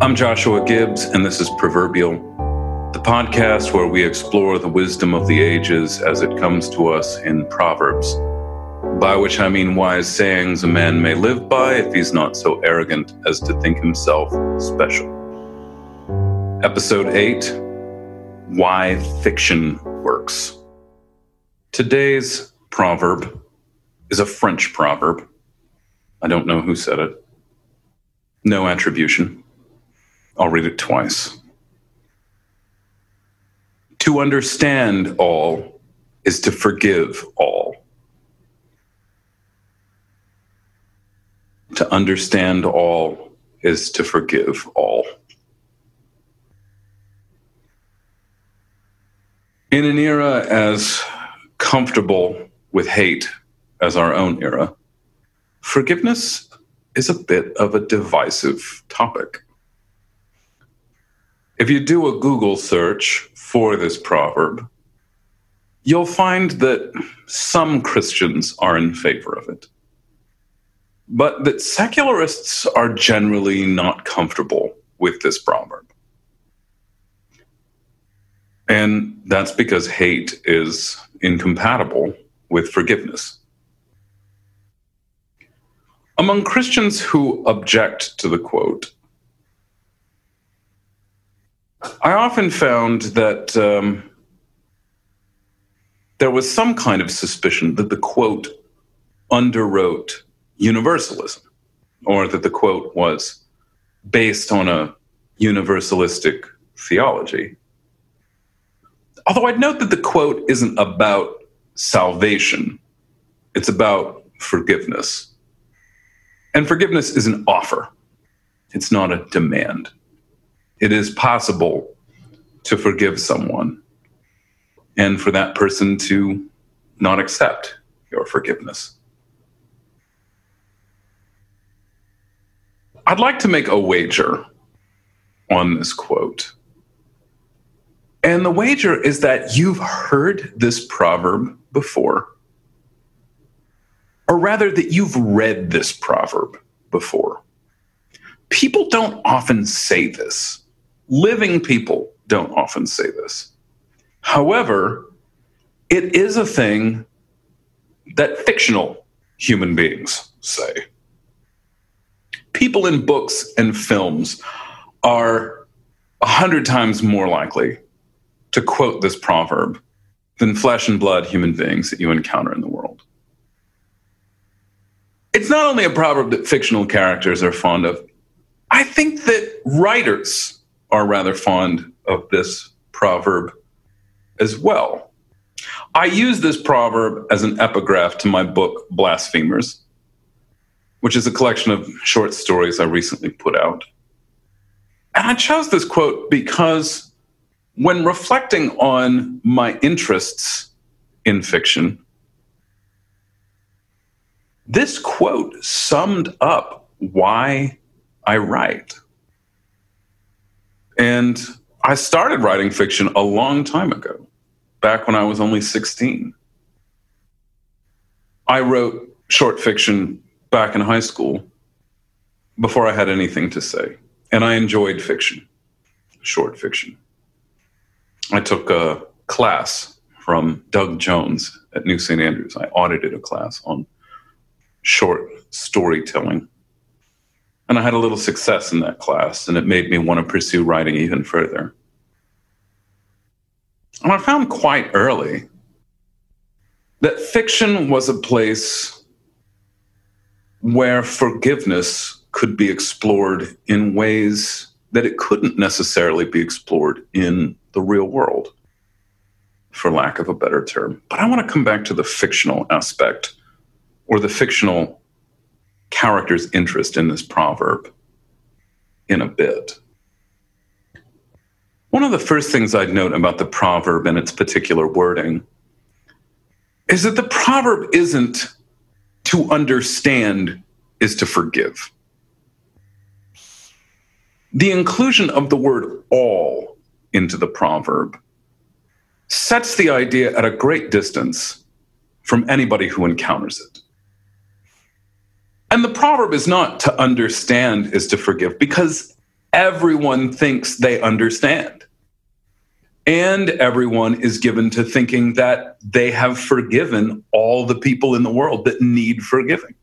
I'm Joshua Gibbs, and this is Proverbial, the podcast where we explore the wisdom of the ages as it comes to us in Proverbs, by which I mean wise sayings a man may live by if he's not so arrogant as to think himself special. Episode 8 Why Fiction Works. Today's proverb is a French proverb. I don't know who said it. No attribution. I'll read it twice. To understand all is to forgive all. To understand all is to forgive all. In an era as comfortable with hate as our own era, forgiveness is a bit of a divisive topic. If you do a Google search for this proverb, you'll find that some Christians are in favor of it, but that secularists are generally not comfortable with this proverb. And that's because hate is incompatible with forgiveness. Among Christians who object to the quote, I often found that um, there was some kind of suspicion that the quote underwrote universalism, or that the quote was based on a universalistic theology. Although I'd note that the quote isn't about salvation, it's about forgiveness. And forgiveness is an offer, it's not a demand it is possible to forgive someone and for that person to not accept your forgiveness. I'd like to make a wager on this quote. And the wager is that you've heard this proverb before, or rather, that you've read this proverb before. People don't often say this living people don't often say this. However, it is a thing that fictional human beings say. People in books and films are a hundred times more likely to quote this proverb than flesh and blood human beings that you encounter in the world. It's not only a proverb that fictional characters are fond of, I think that writers are rather fond of this proverb as well. I use this proverb as an epigraph to my book, Blasphemers. which is a collection of short stories I recently put out. And I chose this quote because when reflecting on my interests in fiction, this quote summed up why I write. And I started writing fiction a long time ago, back when I was only 16. I wrote short fiction back in high school before I had anything to say. And I enjoyed fiction, short fiction. I took a class from Doug Jones at New St. Andrews. I audited a class on short storytelling. And I had a little success in that class, and it made me want to pursue writing even further. And I found quite early that fiction was a place where forgiveness could be explored in ways that it couldn't necessarily be explored in the real world, for lack of a better term. But I want to come back to the fictional aspect or the fictional character's interest in this proverb in a bit. One of the first things I'd note about the proverb and its particular wording is that the proverb isn't to understand is to forgive. The inclusion of the word all into the proverb sets the idea at a great distance from anybody who encounters it. And the proverb is not to understand is to forgive because everyone thinks they understand. And everyone is given to thinking that they have forgiven all the people in the world that need forgiving.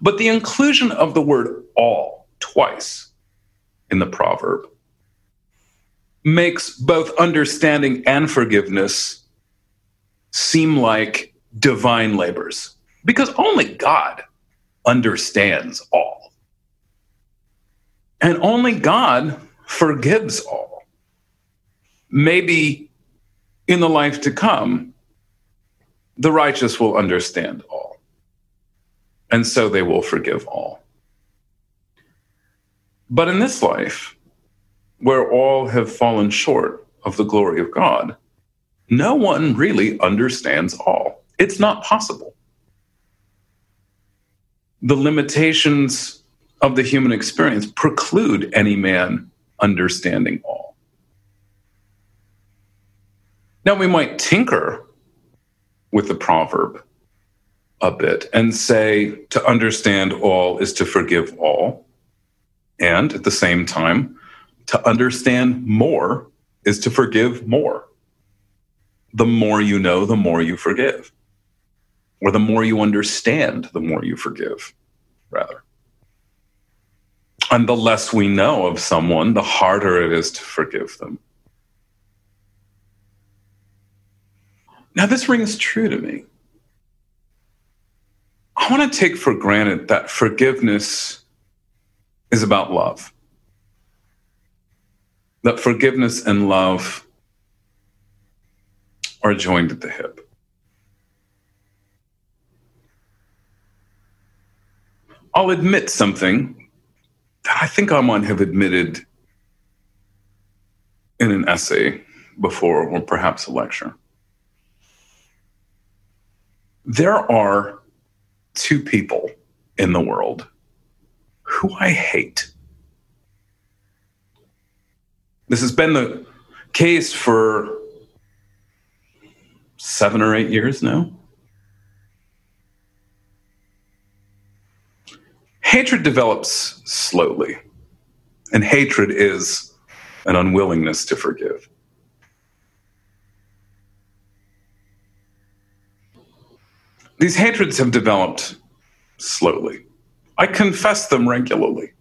But the inclusion of the word all twice in the proverb makes both understanding and forgiveness seem like divine labors because only God understands all. And only God forgives all. Maybe in the life to come, the righteous will understand all, and so they will forgive all. But in this life, where all have fallen short of the glory of God, no one really understands all. It's not possible. The limitations of the human experience preclude any man understanding all. Now, we might tinker with the proverb a bit and say to understand all is to forgive all. And at the same time, to understand more is to forgive more. The more you know, the more you forgive. Or the more you understand, the more you forgive, rather. And the less we know of someone, the harder it is to forgive them. Now, this rings true to me. I want to take for granted that forgiveness is about love. That forgiveness and love are joined at the hip. I'll admit something that I think I might have admitted in an essay before, or perhaps a lecture. There are two people in the world who I hate. This has been the case for seven or eight years now. Hatred develops slowly, and hatred is an unwillingness to forgive. These hatreds have developed slowly. I confess them regularly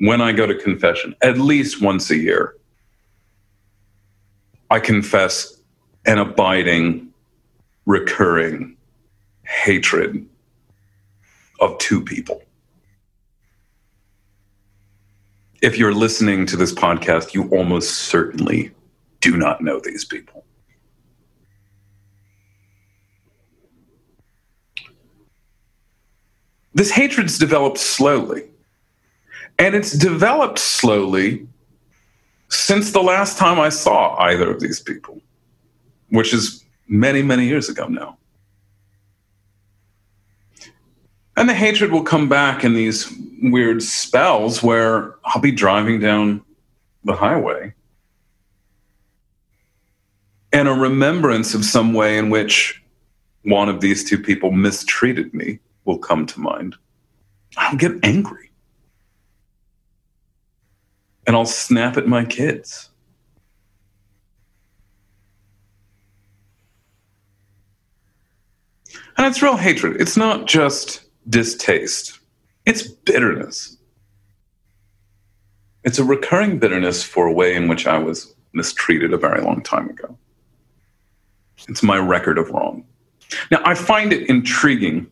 when I go to confession, at least once a year. I confess an abiding, recurring hatred of two people. If you're listening to this podcast, you almost certainly do not know these people. this hatred's developed slowly. And it's developed slowly since the last time I saw either of these people, which is many, many years ago now. And the hatred will come back in these weird spells where I'll be driving down the highway and a remembrance of some way in which one of these two people mistreated me will come to mind. I'll get angry. And I'll snap at my kids. And it's real hatred. It's not just distaste, it's bitterness. It's a recurring bitterness for a way in which I was mistreated a very long time ago. It's my record of wrong. Now, I find it intriguing.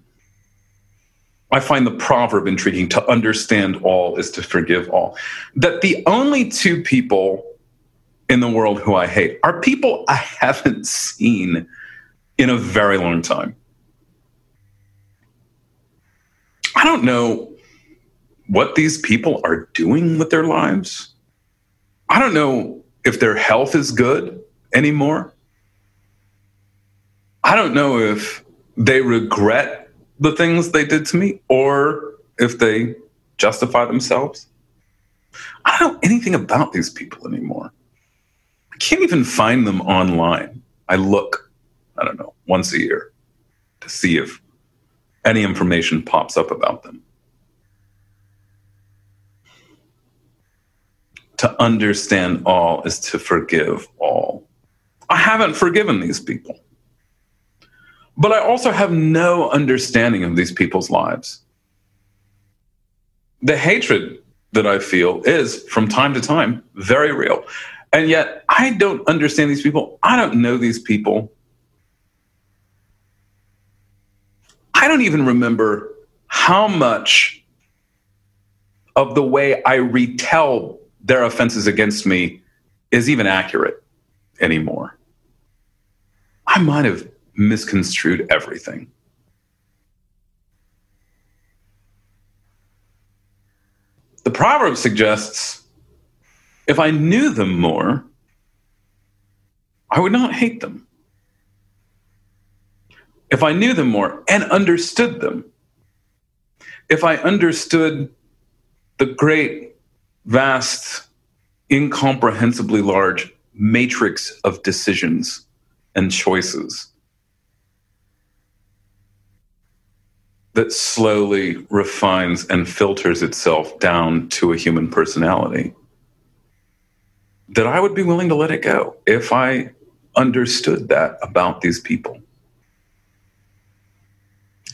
I find the proverb intriguing to understand all is to forgive all. That the only two people in the world who I hate are people I haven't seen in a very long time. I don't know what these people are doing with their lives. I don't know if their health is good anymore. I don't know if they regret the things they did to me or if they justify themselves. I don't know anything about these people anymore. I can't even find them online. I look, I don't know, once a year to see if any information pops up about them. To understand all is to forgive all. I haven't forgiven these people. But I also have no understanding of these people's lives. The hatred that I feel is, from time to time, very real. And yet, I don't understand these people. I don't know these people. I don't even remember how much of the way I retell their offenses against me is even accurate anymore. I might have misconstrued everything. The proverb suggests if I knew them more, I would not hate them. If I knew them more and understood them, if I understood the great, vast, incomprehensibly large matrix of decisions and choices that slowly refines and filters itself down to a human personality, that I would be willing to let it go if I understood that about these people.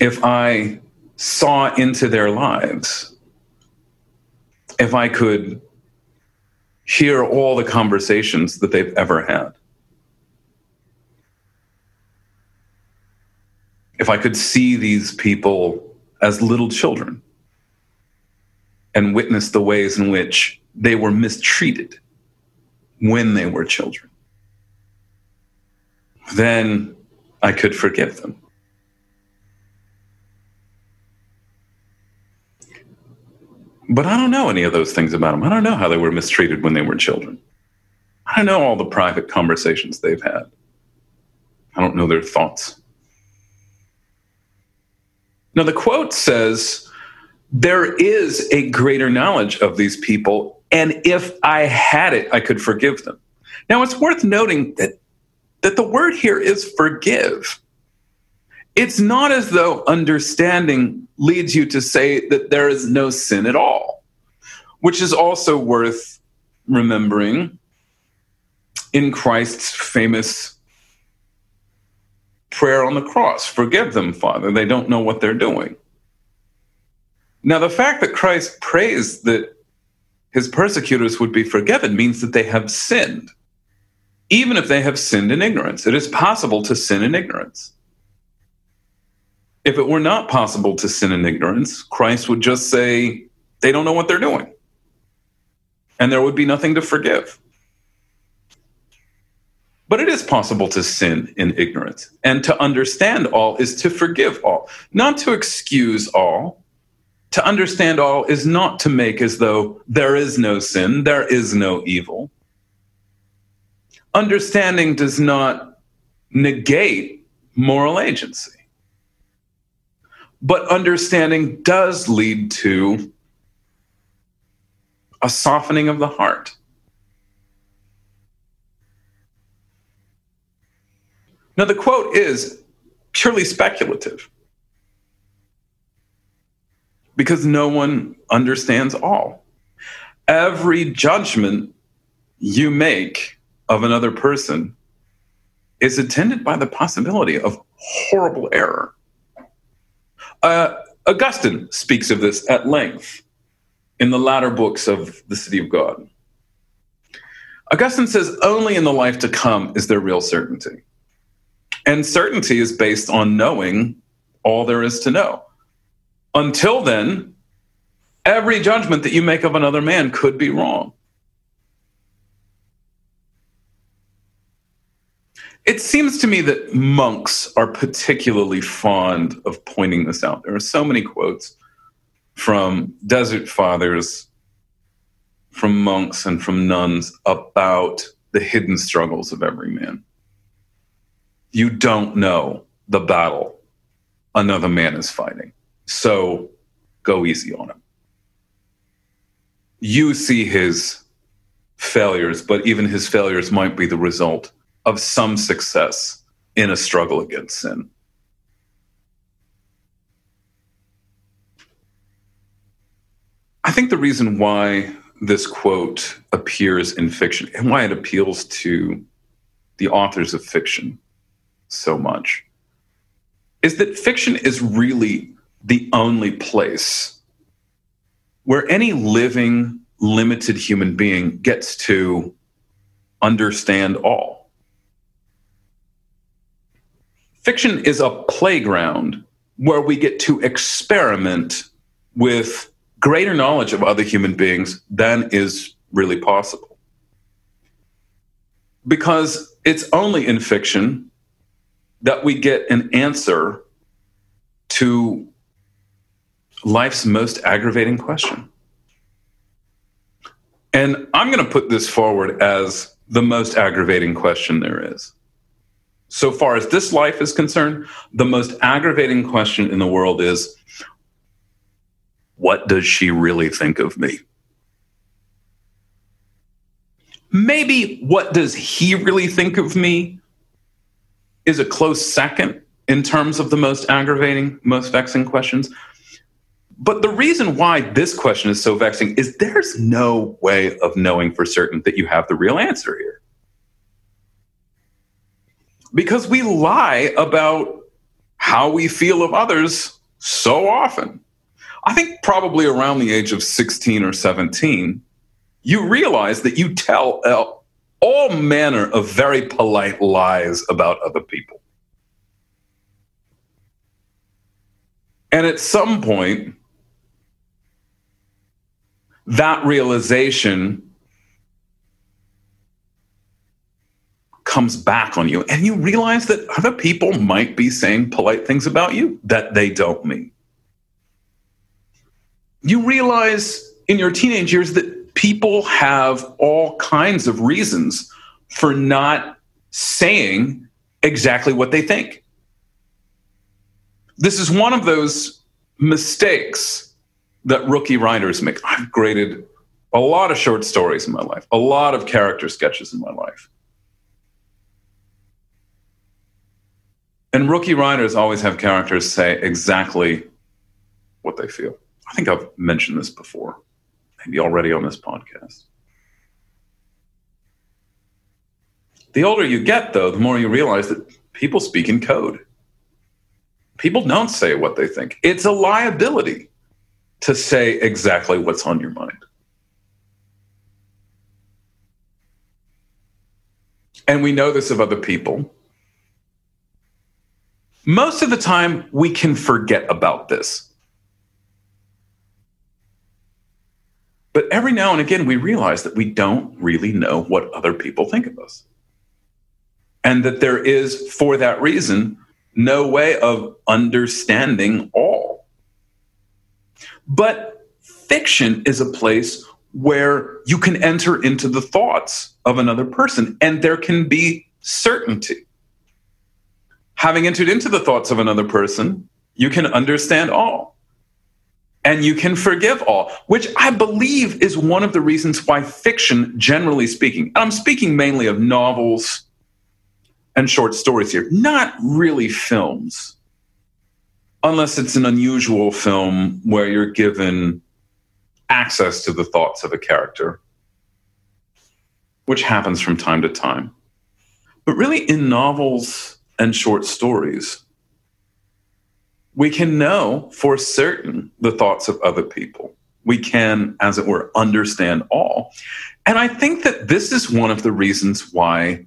If I saw into their lives, if I could hear all the conversations that they've ever had. if I could see these people as little children and witness the ways in which they were mistreated when they were children, then I could forgive them. But I don't know any of those things about them. I don't know how they were mistreated when they were children. I don't know all the private conversations they've had. I don't know their thoughts. Now, the quote says, There is a greater knowledge of these people, and if I had it, I could forgive them. Now, it's worth noting that, that the word here is forgive. It's not as though understanding leads you to say that there is no sin at all, which is also worth remembering in Christ's famous prayer on the cross Forgive them, Father. They don't know what they're doing. Now, the fact that Christ prays that his persecutors would be forgiven means that they have sinned, even if they have sinned in ignorance. It is possible to sin in ignorance. If it were not possible to sin in ignorance, Christ would just say, they don't know what they're doing. And there would be nothing to forgive. But it is possible to sin in ignorance. And to understand all is to forgive all, not to excuse all, To understand all is not to make as though there is no sin, there is no evil. Understanding does not negate moral agency. But understanding does lead to a softening of the heart. Now, the quote is purely speculative because no one understands all. Every judgment you make of another person is attended by the possibility of horrible error. Uh, Augustine speaks of this at length in the latter books of the City of God. Augustine says only in the life to come is there real certainty. And certainty is based on knowing all there is to know. Until then, every judgment that you make of another man could be wrong. It seems to me that monks are particularly fond of pointing this out. There are so many quotes from desert fathers, from monks, and from nuns about the hidden struggles of every man. You don't know the battle another man is fighting. So go easy on him. You see his failures, but even his failures might be the result of some success in a struggle against sin. I think the reason why this quote appears in fiction and why it appeals to the authors of fiction so much is that fiction is really the only place where any living, limited human being gets to understand all. Fiction is a playground where we get to experiment with greater knowledge of other human beings than is really possible. Because it's only in fiction that we get an answer to life's most aggravating question. And I'm going to put this forward as the most aggravating question there is so far as this life is concerned, the most aggravating question in the world is what does she really think of me? Maybe what does he really think of me is a close second in terms of the most aggravating, most vexing questions. But the reason why this question is so vexing is there's no way of knowing for certain that you have the real answer here because we lie about how we feel of others so often. I think probably around the age of 16 or 17, you realize that you tell uh, all manner of very polite lies about other people. And at some point, that realization comes back on you and you realize that other people might be saying polite things about you that they don't mean. You realize in your teenage years that people have all kinds of reasons for not saying exactly what they think. This is one of those mistakes that rookie writers make. I've graded a lot of short stories in my life, a lot of character sketches in my life. And rookie writers always have characters say exactly what they feel. I think I've mentioned this before, maybe already on this podcast. The older you get, though, the more you realize that people speak in code. People don't say what they think. It's a liability to say exactly what's on your mind. And we know this of other people most of the time, we can forget about this. But every now and again, we realize that we don't really know what other people think of us. And that there is, for that reason, no way of understanding all. But fiction is a place where you can enter into the thoughts of another person and there can be certainty. Having entered into the thoughts of another person, you can understand all and you can forgive all, which I believe is one of the reasons why fiction, generally speaking, and I'm speaking mainly of novels and short stories here, not really films, unless it's an unusual film where you're given access to the thoughts of a character, which happens from time to time. But really, in novels and short stories, we can know for certain the thoughts of other people. We can, as it were, understand all. And I think that this is one of the reasons why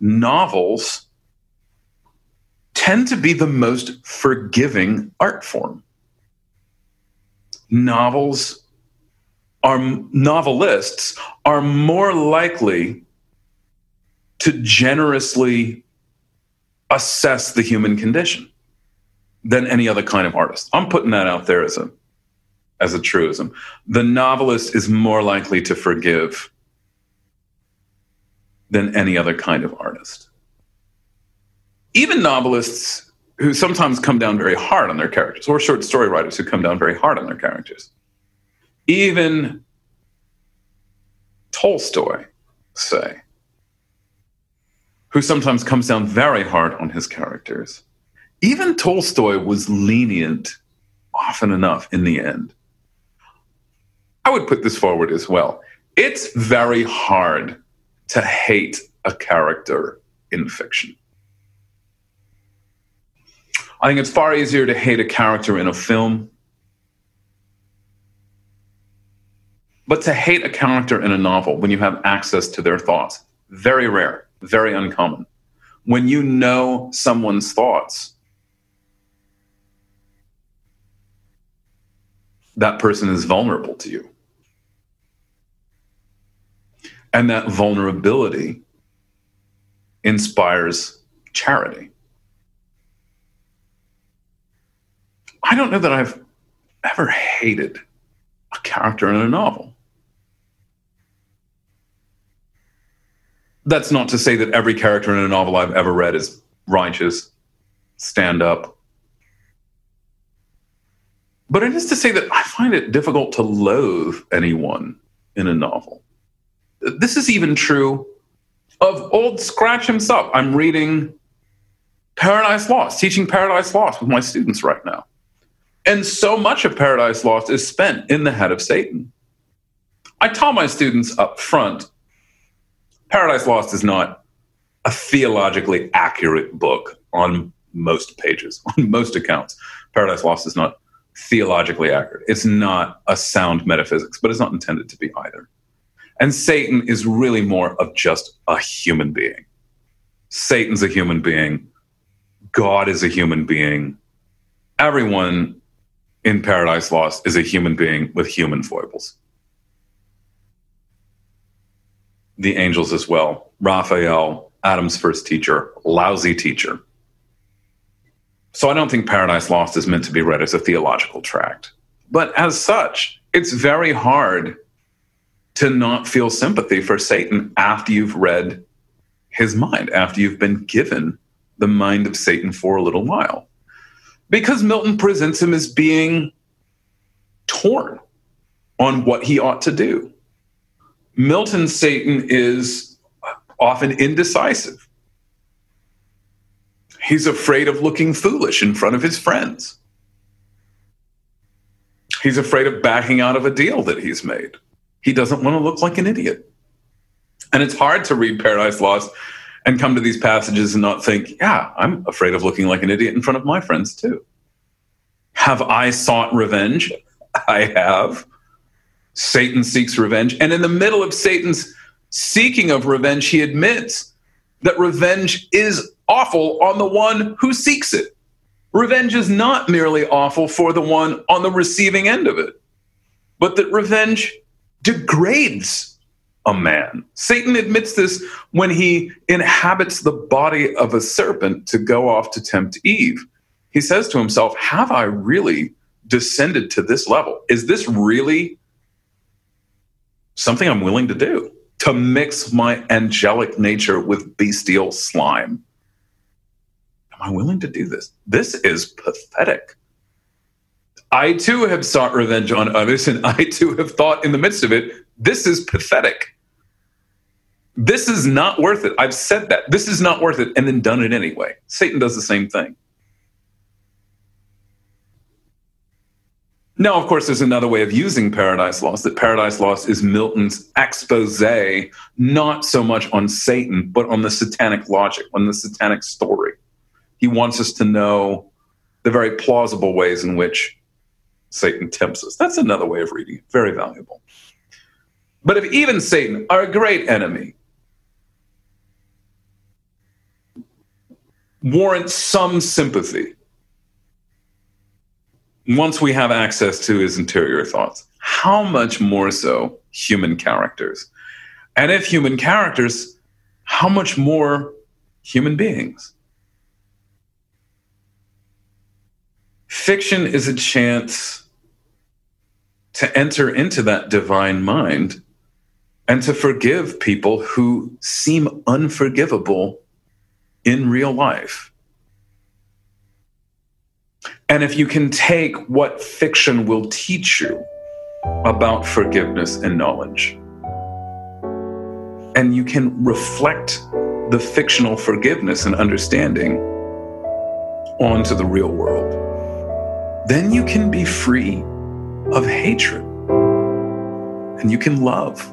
novels tend to be the most forgiving art form novels are novelists are more likely to generously assess the human condition than any other kind of artist. I'm putting that out there as a as a truism. The novelist is more likely to forgive than any other kind of artist. Even novelists who sometimes come down very hard on their characters, or short story writers who come down very hard on their characters. Even Tolstoy, say, who sometimes comes down very hard on his characters. Even Tolstoy was lenient often enough in the end. I would put this forward as well. It's very hard to hate a character in fiction. I think it's far easier to hate a character in a film. But to hate a character in a novel when you have access to their thoughts, very rare, very uncommon. When you know someone's thoughts, that person is vulnerable to you. And that vulnerability inspires charity. I don't know that I've ever hated a character in a novel. That's not to say that every character in a novel I've ever read is righteous, stand up. But it is to say that I find it difficult to loathe anyone in a novel. This is even true of Old Scratch himself. I'm reading Paradise Lost, teaching Paradise Lost with my students right now. And so much of Paradise Lost is spent in the head of Satan. I tell my students up front Paradise Lost is not a theologically accurate book on most pages, on most accounts. Paradise Lost is not theologically accurate. It's not a sound metaphysics, but it's not intended to be either. And Satan is really more of just a human being. Satan's a human being. God is a human being. Everyone in Paradise Lost is a human being with human foibles. The angels as well. Raphael, Adam's first teacher, lousy teacher. So I don't think Paradise Lost is meant to be read as a theological tract. But as such, it's very hard to not feel sympathy for Satan after you've read his mind, after you've been given the mind of Satan for a little while because Milton presents him as being torn on what he ought to do. Milton's Satan is often indecisive. He's afraid of looking foolish in front of his friends. He's afraid of backing out of a deal that he's made. He doesn't want to look like an idiot. And it's hard to read Paradise Lost and come to these passages and not think, yeah, I'm afraid of looking like an idiot in front of my friends too. Have I sought revenge? I have. Satan seeks revenge. And in the middle of Satan's seeking of revenge, he admits that revenge is awful on the one who seeks it. Revenge is not merely awful for the one on the receiving end of it, but that revenge degrades a man. Satan admits this when he inhabits the body of a serpent to go off to tempt Eve. He says to himself, Have I really descended to this level. Is this really something I'm willing to do? To mix my angelic nature with bestial slime? Am I willing to do this? This is pathetic. I too have sought revenge on others, and I too have thought in the midst of it, this is pathetic. This is not worth it. I've said that. This is not worth it, and then done it anyway. Satan does the same thing. Now, of course, there's another way of using Paradise Lost, that Paradise Lost is Milton's expose, not so much on Satan, but on the satanic logic, on the satanic story. He wants us to know the very plausible ways in which Satan tempts us. That's another way of reading it. Very valuable. But if even Satan, our great enemy, warrants some sympathy once we have access to his interior thoughts, how much more so human characters? And if human characters, how much more human beings? Fiction is a chance to enter into that divine mind and to forgive people who seem unforgivable in real life. And if you can take what fiction will teach you about forgiveness and knowledge, and you can reflect the fictional forgiveness and understanding onto the real world, then you can be free of hatred and you can love.